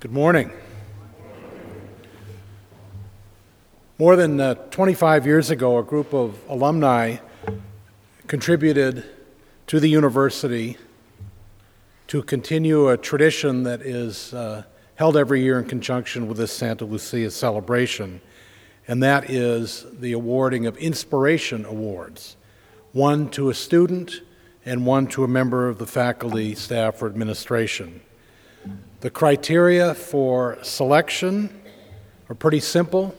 Good morning. More than uh, 25 years ago, a group of alumni contributed to the university to continue a tradition that is uh, held every year in conjunction with this Santa Lucia celebration, and that is the awarding of Inspiration Awards one to a student and one to a member of the faculty, staff, or administration. The criteria for selection are pretty simple.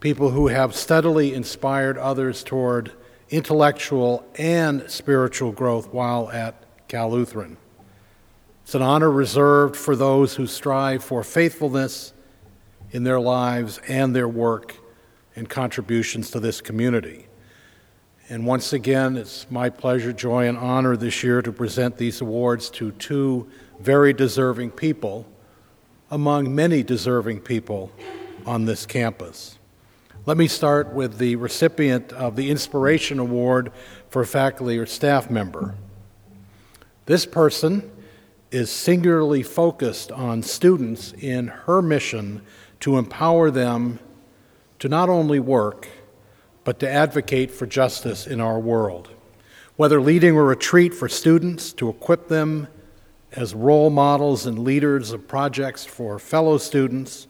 People who have steadily inspired others toward intellectual and spiritual growth while at Cal Lutheran. It's an honor reserved for those who strive for faithfulness in their lives and their work and contributions to this community. And once again, it's my pleasure, joy, and honor this year to present these awards to two very deserving people among many deserving people on this campus. Let me start with the recipient of the Inspiration Award for faculty or staff member. This person is singularly focused on students in her mission to empower them to not only work, but to advocate for justice in our world. Whether leading a retreat for students to equip them as role models and leaders of projects for fellow students,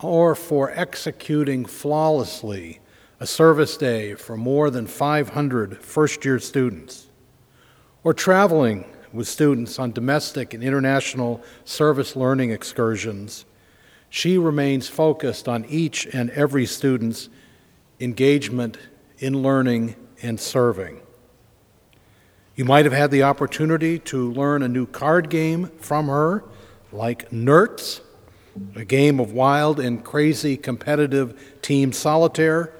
or for executing flawlessly a service day for more than 500 first year students, or traveling with students on domestic and international service learning excursions, she remains focused on each and every student's engagement in learning and serving. You might have had the opportunity to learn a new card game from her, like Nertz, a game of wild and crazy competitive team solitaire.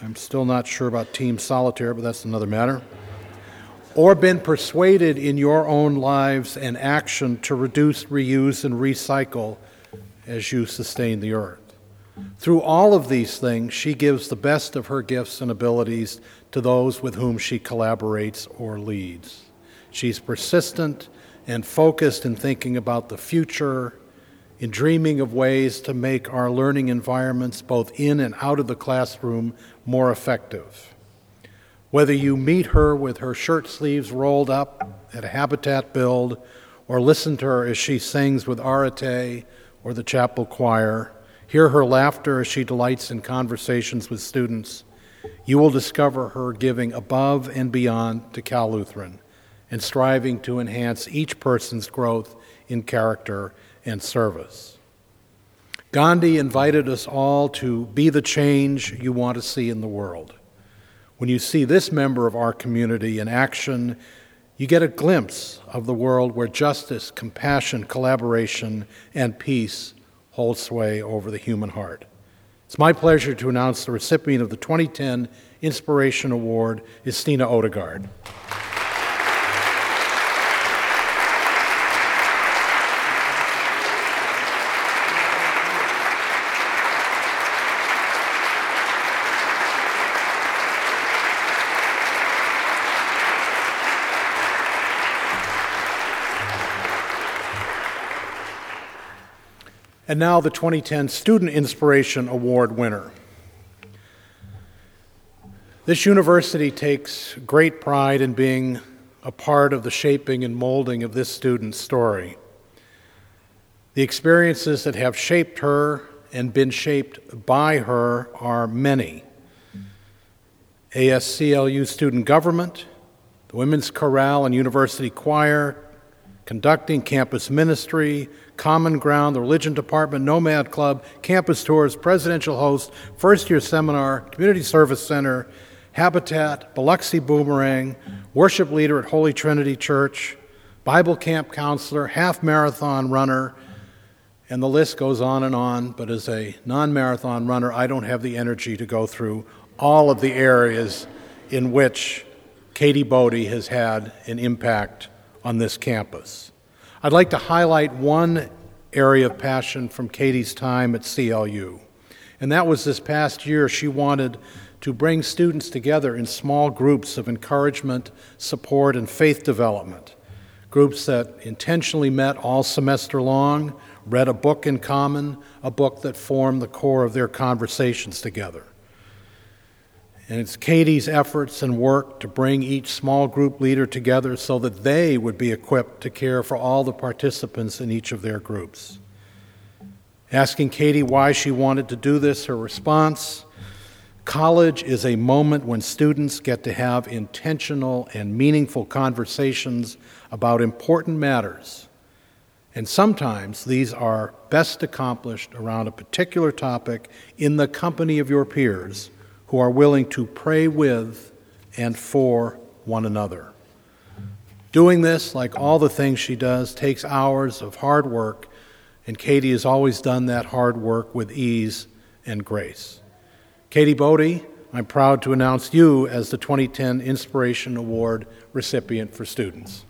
I'm still not sure about team solitaire, but that's another matter. Or been persuaded in your own lives and action to reduce, reuse, and recycle as you sustain the earth. Through all of these things, she gives the best of her gifts and abilities to those with whom she collaborates or leads. She's persistent and focused in thinking about the future, in dreaming of ways to make our learning environments, both in and out of the classroom, more effective. Whether you meet her with her shirt sleeves rolled up at a habitat build, or listen to her as she sings with Arete or the chapel choir, Hear her laughter as she delights in conversations with students. You will discover her giving above and beyond to Cal Lutheran and striving to enhance each person's growth in character and service. Gandhi invited us all to be the change you want to see in the world. When you see this member of our community in action, you get a glimpse of the world where justice, compassion, collaboration, and peace hold sway over the human heart. It's my pleasure to announce the recipient of the 2010 Inspiration Award is Stina Odegaard. And now the 2010 Student Inspiration Award winner. This university takes great pride in being a part of the shaping and molding of this student's story. The experiences that have shaped her and been shaped by her are many. ASCLU student government, the Women's Chorale and University Choir, conducting campus ministry, Common Ground, the Religion Department, Nomad Club, campus tours, presidential host, first year seminar, community service center, Habitat, Biloxi Boomerang, worship leader at Holy Trinity Church, Bible camp counselor, half marathon runner, and the list goes on and on. But as a non marathon runner, I don't have the energy to go through all of the areas in which Katie Bodie has had an impact on this campus. I'd like to highlight one area of passion from Katie's time at CLU. And that was this past year, she wanted to bring students together in small groups of encouragement, support, and faith development, groups that intentionally met all semester long, read a book in common, a book that formed the core of their conversations together. And it's Katie's efforts and work to bring each small group leader together so that they would be equipped to care for all the participants in each of their groups. Asking Katie why she wanted to do this, her response College is a moment when students get to have intentional and meaningful conversations about important matters. And sometimes these are best accomplished around a particular topic in the company of your peers who are willing to pray with and for one another. Doing this, like all the things she does, takes hours of hard work, and Katie has always done that hard work with ease and grace. Katie Bodie, I'm proud to announce you as the 2010 Inspiration Award recipient for students.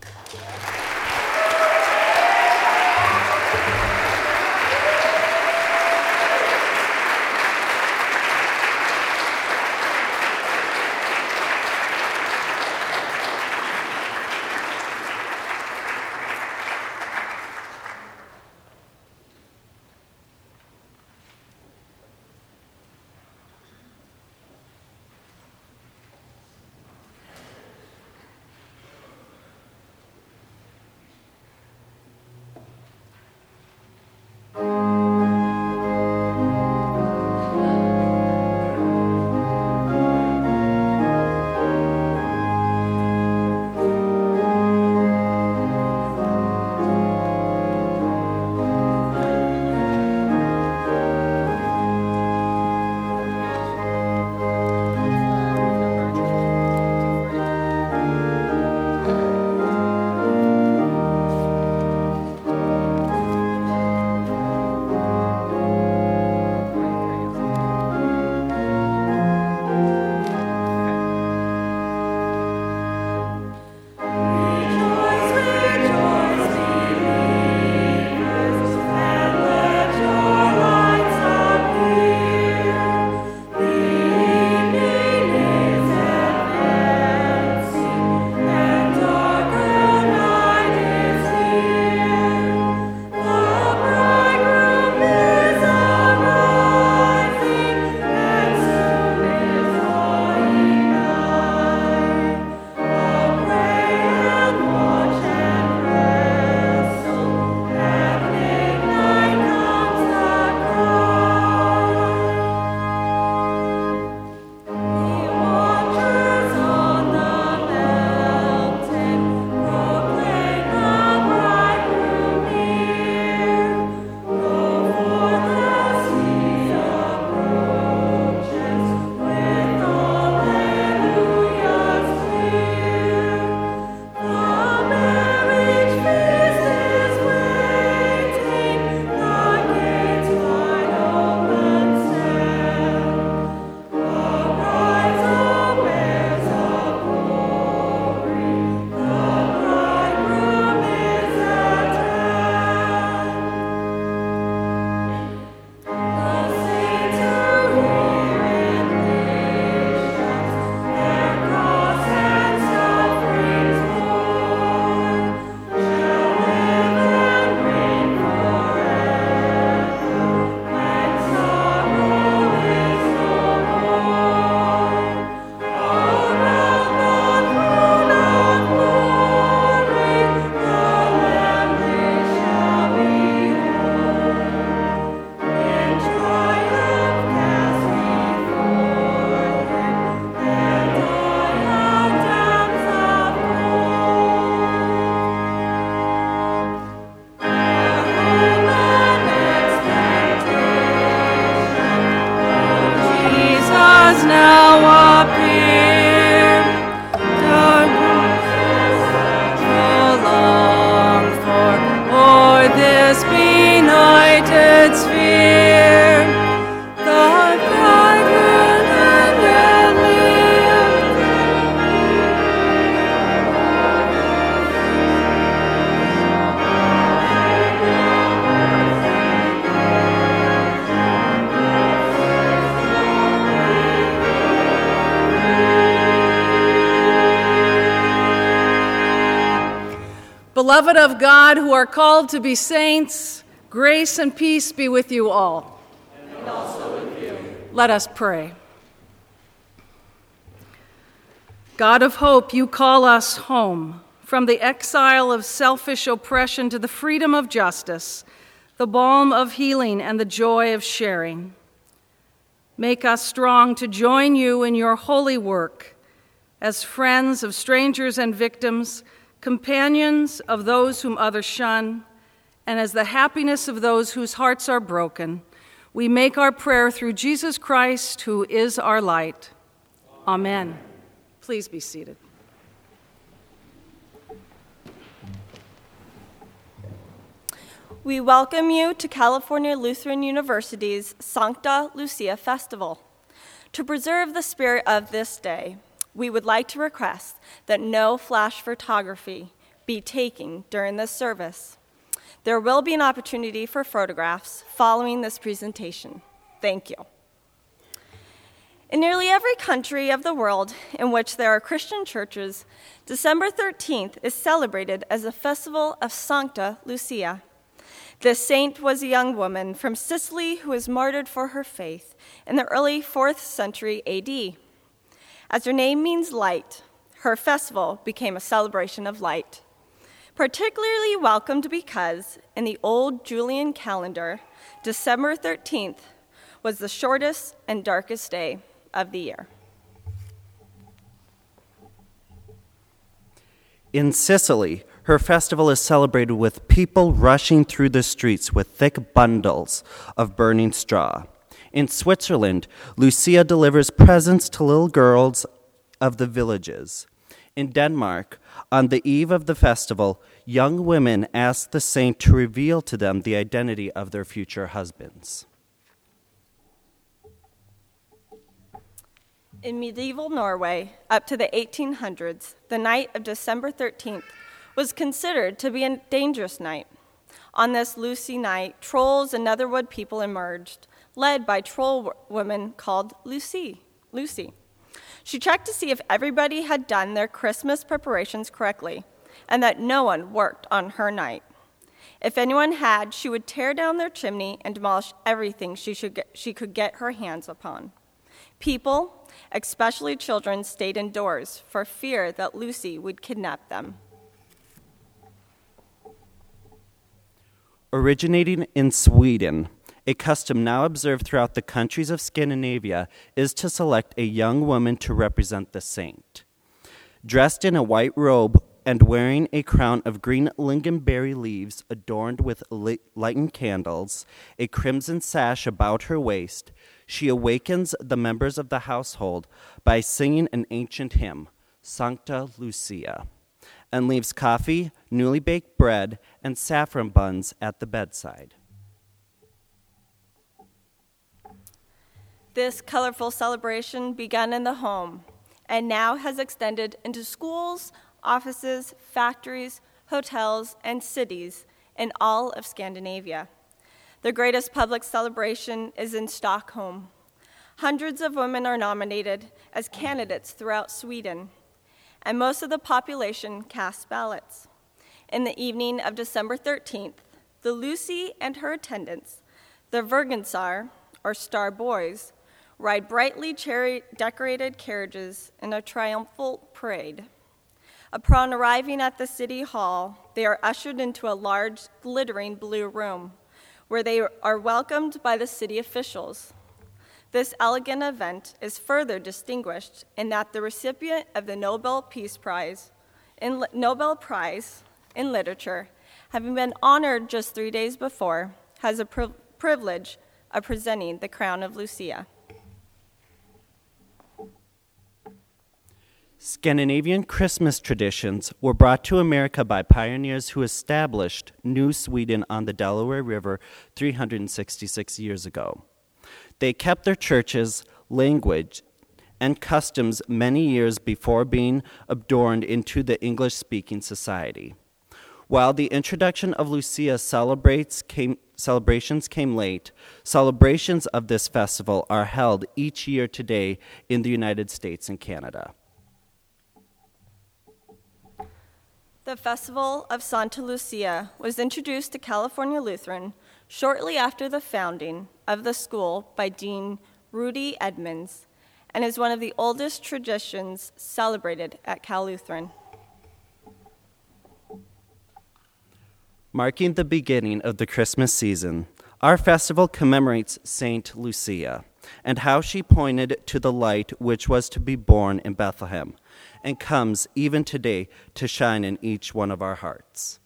Beloved of God who are called to be saints, grace and peace be with you all. And also with you. Let us pray. God of hope, you call us home from the exile of selfish oppression to the freedom of justice, the balm of healing, and the joy of sharing. Make us strong to join you in your holy work as friends of strangers and victims, companions of those whom others shun, and as the happiness of those whose hearts are broken. We make our prayer through Jesus Christ, who is our light. Amen. Please be seated. We welcome you to California Lutheran University's Sancta Lucia Festival. To preserve the spirit of this day, we would like to request that no flash photography be taken during this service. There will be an opportunity for photographs following this presentation. Thank you. In nearly every country of the world in which there are Christian churches, December 13th is celebrated as a festival of Sancta Lucia. This saint was a young woman from Sicily who was martyred for her faith in the early 4th century AD. As her name means light, her festival became a celebration of light. Particularly welcomed because, in the old Julian calendar, December 13th was the shortest and darkest day of the year. In Sicily, her festival is celebrated with people rushing through the streets with thick bundles of burning straw. In Switzerland, Lucia delivers presents to little girls of the villages. In Denmark, on the eve of the festival, young women ask the saint to reveal to them the identity of their future husbands. In medieval Norway, up to the 1800s, the night of December 13th was considered to be a dangerous night. On this Lucy night, trolls and Netherwood people emerged, led by troll woman called Lucy. Lucy. She checked to see if everybody had done their Christmas preparations correctly and that no one worked on her night. If anyone had, she would tear down their chimney and demolish everything she, should get, she could get her hands upon. People, especially children, stayed indoors for fear that Lucy would kidnap them. Originating in Sweden, a custom now observed throughout the countries of Scandinavia is to select a young woman to represent the saint. Dressed in a white robe and wearing a crown of green lingonberry leaves adorned with lighted candles, a crimson sash about her waist, she awakens the members of the household by singing an ancient hymn, Sancta Lucia, and leaves coffee, newly baked bread, and saffron buns at the bedside. This colorful celebration began in the home and now has extended into schools, offices, factories, hotels, and cities in all of Scandinavia. The greatest public celebration is in Stockholm. Hundreds of women are nominated as candidates throughout Sweden, and most of the population casts ballots. In the evening of December 13th, the Lucy and her attendants, the Vergensar, or Star Boys, ride brightly cherry decorated carriages in a triumphal parade. Upon arriving at the city hall, they are ushered into a large, glittering blue room where they are welcomed by the city officials. This elegant event is further distinguished in that the recipient of the Nobel Peace Prize in Nobel Prize in Literature, having been honored just three days before, has a pri- privilege of presenting the crown of Lucia. Scandinavian Christmas traditions were brought to America by pioneers who established New Sweden on the Delaware River 366 years ago. They kept their churches, language, and customs many years before being adorned into the English speaking society. While the introduction of Lucia came, celebrations came late, celebrations of this festival are held each year today in the United States and Canada. The Festival of Santa Lucia was introduced to California Lutheran shortly after the founding of the school by Dean Rudy Edmonds and is one of the oldest traditions celebrated at Cal Lutheran. Marking the beginning of the Christmas season, our festival commemorates Saint Lucia and how she pointed to the light which was to be born in Bethlehem and comes even today to shine in each one of our hearts.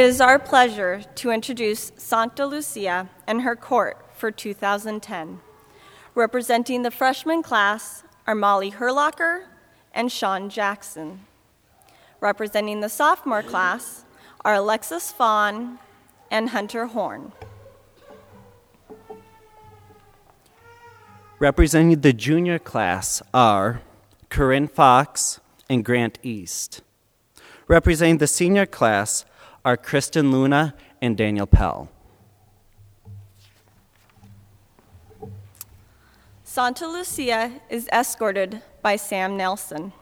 It is our pleasure to introduce Santa Lucia and her court for 2010. Representing the freshman class are Molly Herlocker and Sean Jackson. Representing the sophomore class are Alexis Fawn and Hunter Horn. Representing the junior class are Corinne Fox and Grant East. Representing the senior class are Kristen Luna and Daniel Pell. Santa Lucia is escorted by Sam Nelson.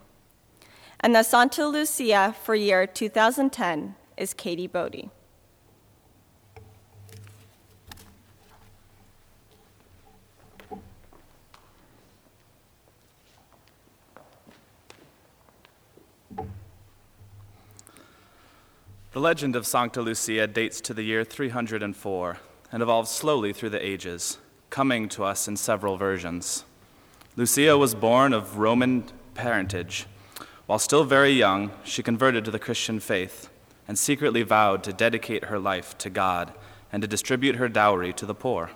And the Santa Lucia for year 2010 is Katie Bodie. The legend of Sancta Lucia dates to the year 304 and evolved slowly through the ages, coming to us in several versions. Lucia was born of Roman parentage. While still very young, she converted to the Christian faith and secretly vowed to dedicate her life to God and to distribute her dowry to the poor.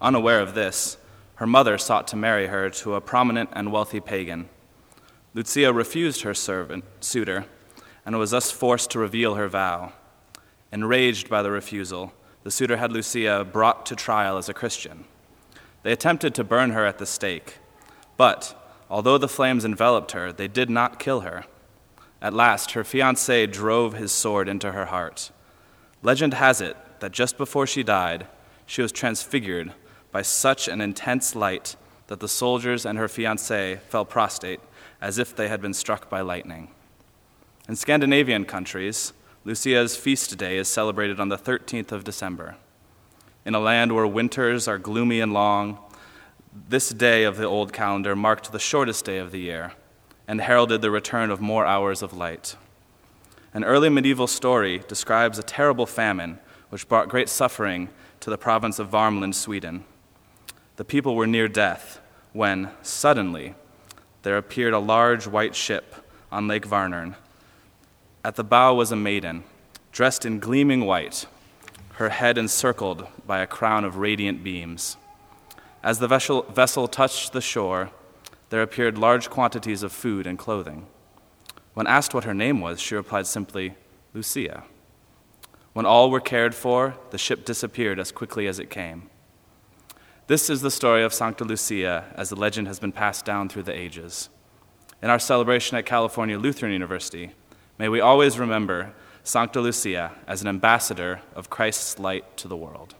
Unaware of this, her mother sought to marry her to a prominent and wealthy pagan. Lucia refused her servant, suitor and was thus forced to reveal her vow. Enraged by the refusal, the suitor had Lucia brought to trial as a Christian. They attempted to burn her at the stake, but although the flames enveloped her, they did not kill her. At last, her fiancé drove his sword into her heart. Legend has it that just before she died, she was transfigured by such an intense light that the soldiers and her fiancé fell prostrate as if they had been struck by lightning. In Scandinavian countries, Lucia's feast day is celebrated on the 13th of December. In a land where winters are gloomy and long, this day of the old calendar marked the shortest day of the year and heralded the return of more hours of light. An early medieval story describes a terrible famine which brought great suffering to the province of Varmland, Sweden. The people were near death when, suddenly, there appeared a large white ship on Lake Vänern at the bow was a maiden, dressed in gleaming white, her head encircled by a crown of radiant beams. As the vessel, vessel touched the shore, there appeared large quantities of food and clothing. When asked what her name was, she replied simply, Lucia. When all were cared for, the ship disappeared as quickly as it came. This is the story of Sancta Lucia as the legend has been passed down through the ages. In our celebration at California Lutheran University, May we always remember Sancta Lucia as an ambassador of Christ's light to the world.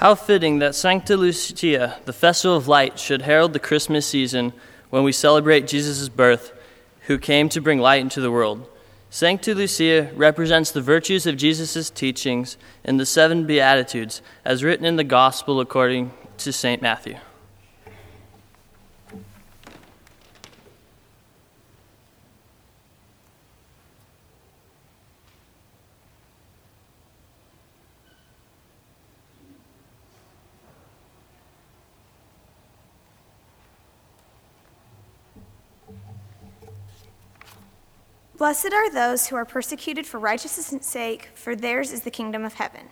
How fitting that Sancta Lucia, the festival of light, should herald the Christmas season when we celebrate Jesus' birth, who came to bring light into the world. Sancta Lucia represents the virtues of Jesus' teachings in the seven Beatitudes, as written in the Gospel according to St. Matthew. Blessed are those who are persecuted for righteousness' sake, for theirs is the kingdom of heaven.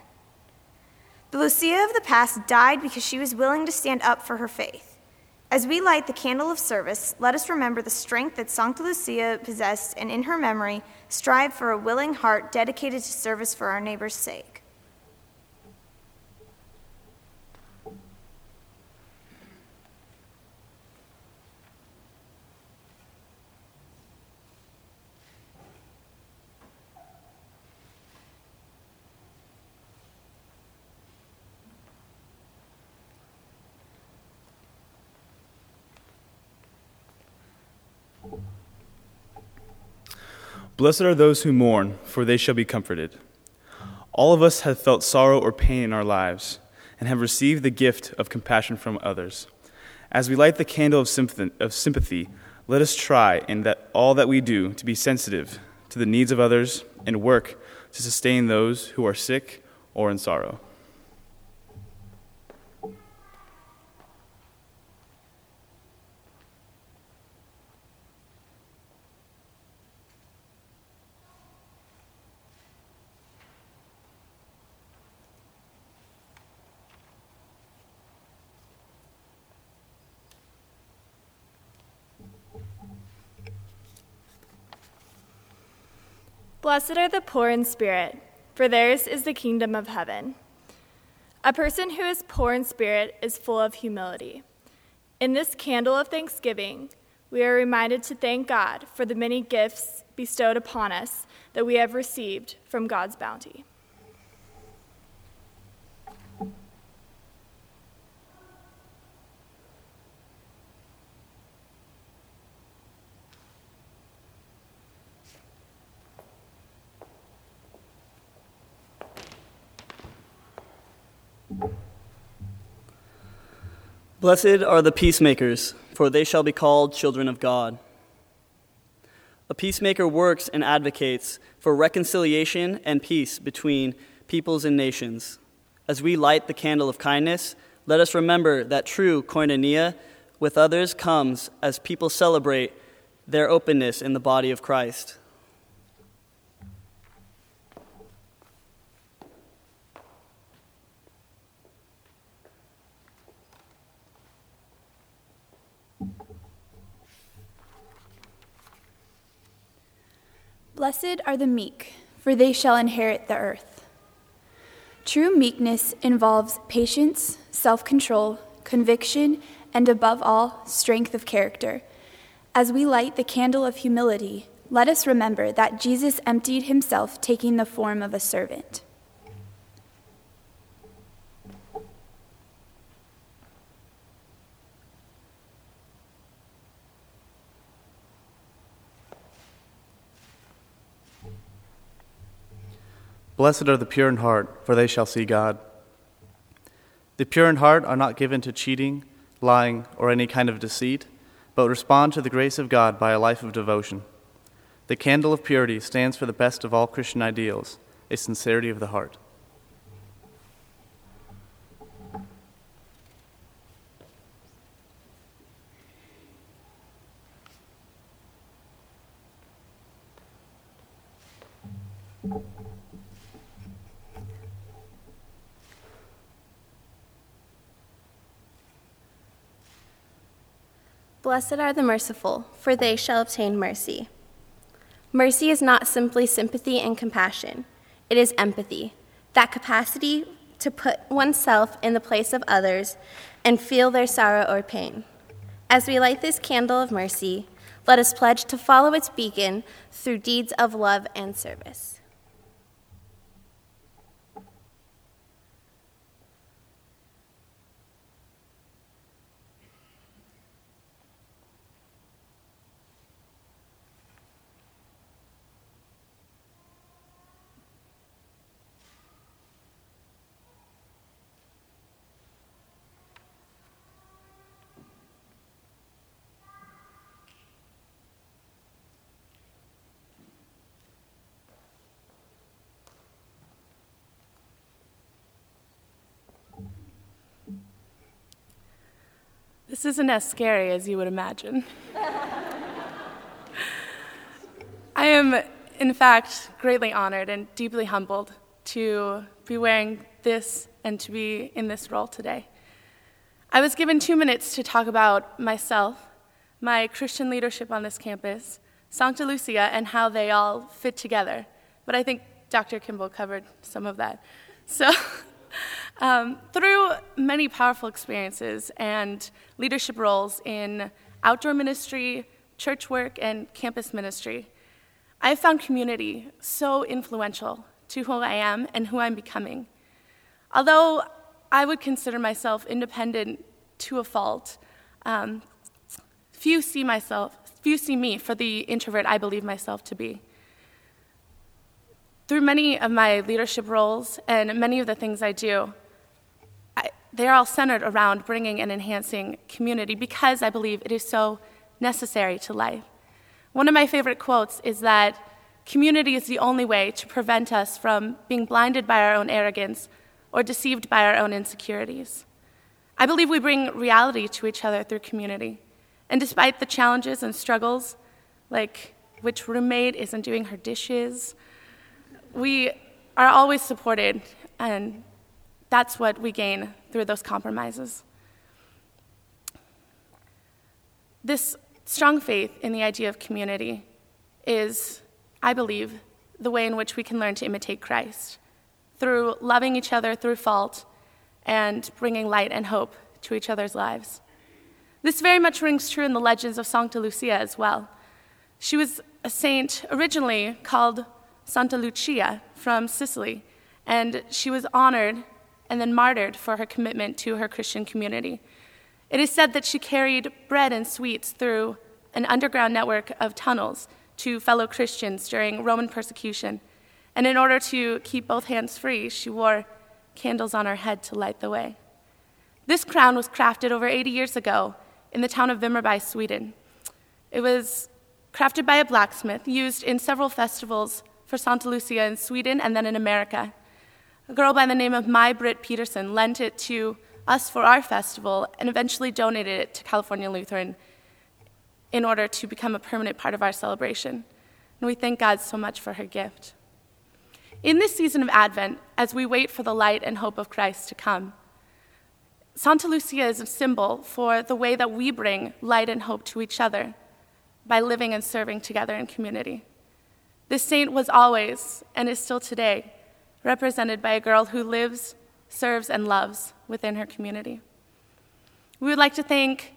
The Lucia of the past died because she was willing to stand up for her faith. As we light the candle of service, let us remember the strength that Sancta Lucia possessed and in her memory strive for a willing heart dedicated to service for our neighbor's sake. Blessed are those who mourn, for they shall be comforted. All of us have felt sorrow or pain in our lives and have received the gift of compassion from others. As we light the candle of sympathy, let us try in that all that we do to be sensitive to the needs of others and work to sustain those who are sick or in sorrow. Blessed are the poor in spirit, for theirs is the kingdom of heaven. A person who is poor in spirit is full of humility. In this candle of thanksgiving, we are reminded to thank God for the many gifts bestowed upon us that we have received from God's bounty. Blessed are the peacemakers, for they shall be called children of God. A peacemaker works and advocates for reconciliation and peace between peoples and nations. As we light the candle of kindness, let us remember that true koinonia with others comes as people celebrate their openness in the body of Christ. Blessed are the meek, for they shall inherit the earth. True meekness involves patience, self control, conviction, and above all, strength of character. As we light the candle of humility, let us remember that Jesus emptied himself, taking the form of a servant. Blessed are the pure in heart, for they shall see God. The pure in heart are not given to cheating, lying, or any kind of deceit, but respond to the grace of God by a life of devotion. The candle of purity stands for the best of all Christian ideals, a sincerity of the heart. Blessed are the merciful, for they shall obtain mercy. Mercy is not simply sympathy and compassion, it is empathy, that capacity to put oneself in the place of others and feel their sorrow or pain. As we light this candle of mercy, let us pledge to follow its beacon through deeds of love and service. This isn't as scary as you would imagine. I am, in fact, greatly honored and deeply humbled to be wearing this and to be in this role today. I was given two minutes to talk about myself, my Christian leadership on this campus, Sancta Lucia, and how they all fit together. But I think Dr. Kimball covered some of that. So, um, through many powerful experiences and leadership roles in outdoor ministry, church work, and campus ministry, I have found community so influential to who I am and who I'm becoming. Although I would consider myself independent to a fault, um, few see myself, few see me for the introvert I believe myself to be. Through many of my leadership roles and many of the things I do, I, they are all centered around bringing and enhancing community because I believe it is so necessary to life. One of my favorite quotes is that community is the only way to prevent us from being blinded by our own arrogance or deceived by our own insecurities. I believe we bring reality to each other through community. And despite the challenges and struggles, like which roommate isn't doing her dishes, we are always supported, and that's what we gain through those compromises. This strong faith in the idea of community is, I believe, the way in which we can learn to imitate Christ through loving each other through fault and bringing light and hope to each other's lives. This very much rings true in the legends of Santa Lucia as well. She was a saint originally called Santa Lucia from Sicily, and she was honored and then martyred for her commitment to her Christian community. It is said that she carried bread and sweets through an underground network of tunnels to fellow Christians during Roman persecution and in order to keep both hands free, she wore candles on her head to light the way. This crown was crafted over 80 years ago in the town of Vimmerby, Sweden. It was crafted by a blacksmith, used in several festivals for Santa Lucia in Sweden and then in America. A girl by the name of Mai Britt Peterson lent it to us for our festival and eventually donated it to California Lutheran in order to become a permanent part of our celebration. And we thank God so much for her gift. In this season of Advent, as we wait for the light and hope of Christ to come, Santa Lucia is a symbol for the way that we bring light and hope to each other by living and serving together in community. This saint was always, and is still today, represented by a girl who lives, serves, and loves within her community. We would like to thank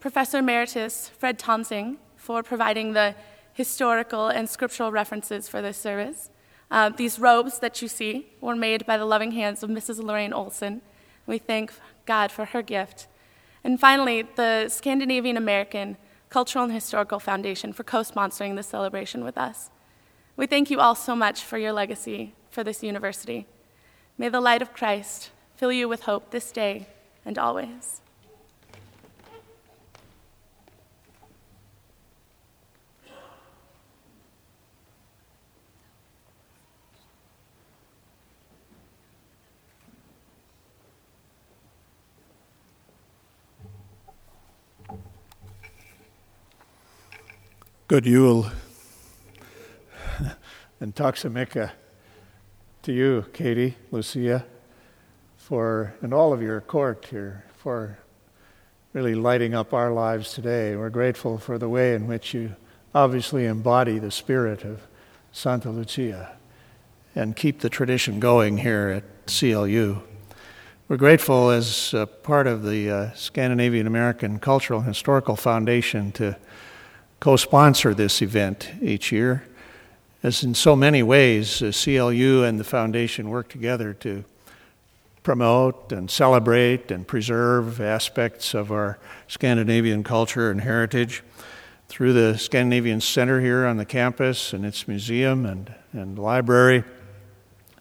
Professor Emeritus Fred Tonsing for providing the historical and scriptural references for this service. Uh, these robes that you see were made by the loving hands of Mrs. Lorraine Olson. We thank God for her gift. And finally, the Scandinavian American Cultural and Historical Foundation for co sponsoring this celebration with us. We thank you all so much for your legacy for this university. May the light of Christ fill you with hope this day and always. Good Yule and Toxamica to you, Katie, Lucia, for and all of your court here for really lighting up our lives today. We're grateful for the way in which you obviously embody the spirit of Santa Lucia and keep the tradition going here at CLU. We're grateful as part of the uh, Scandinavian American Cultural and Historical Foundation to co sponsor this event each year. As in so many ways, uh, CLU and the foundation work together to promote and celebrate and preserve aspects of our Scandinavian culture and heritage through the Scandinavian Center here on the campus and its museum and, and library,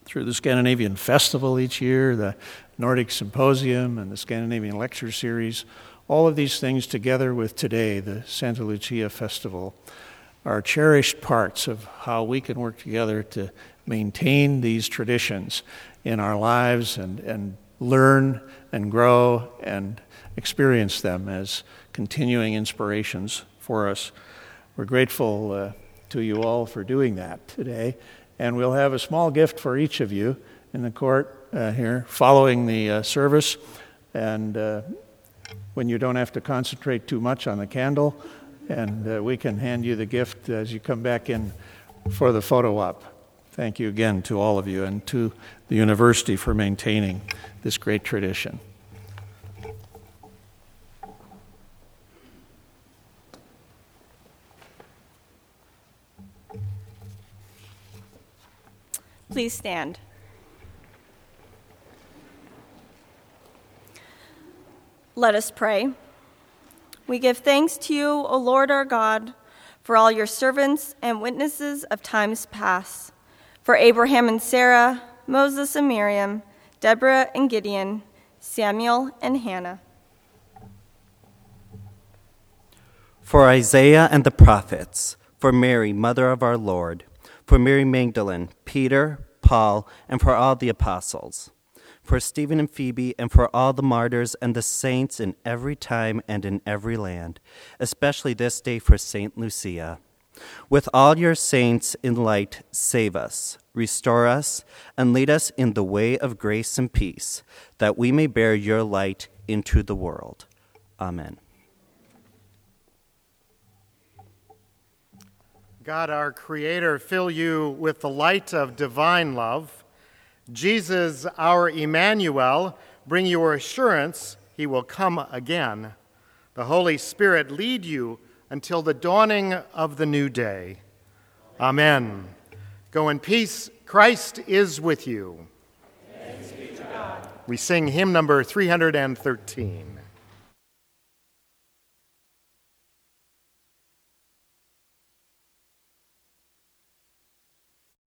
through the Scandinavian Festival each year, the Nordic Symposium, and the Scandinavian Lecture Series. All of these things, together with today, the Santa Lucia Festival, are cherished parts of how we can work together to maintain these traditions in our lives and, and learn and grow and experience them as continuing inspirations for us. We're grateful uh, to you all for doing that today. And we'll have a small gift for each of you in the court uh, here following the uh, service. And uh, when you don't have to concentrate too much on the candle, and uh, we can hand you the gift as you come back in for the photo op. Thank you again to all of you and to the university for maintaining this great tradition. Please stand. Let us pray. We give thanks to you, O Lord our God, for all your servants and witnesses of times past, for Abraham and Sarah, Moses and Miriam, Deborah and Gideon, Samuel and Hannah. For Isaiah and the prophets, for Mary, mother of our Lord, for Mary Magdalene, Peter, Paul, and for all the apostles, for Stephen and Phoebe, and for all the martyrs and the saints in every time and in every land, especially this day for Saint Lucia. With all your saints in light, save us, restore us, and lead us in the way of grace and peace, that we may bear your light into the world. Amen. God, our Creator, fill you with the light of divine love. Jesus, our Emmanuel, bring you assurance he will come again. The Holy Spirit lead you until the dawning of the new day. Amen. Go in peace. Christ is with you. We sing hymn number 313.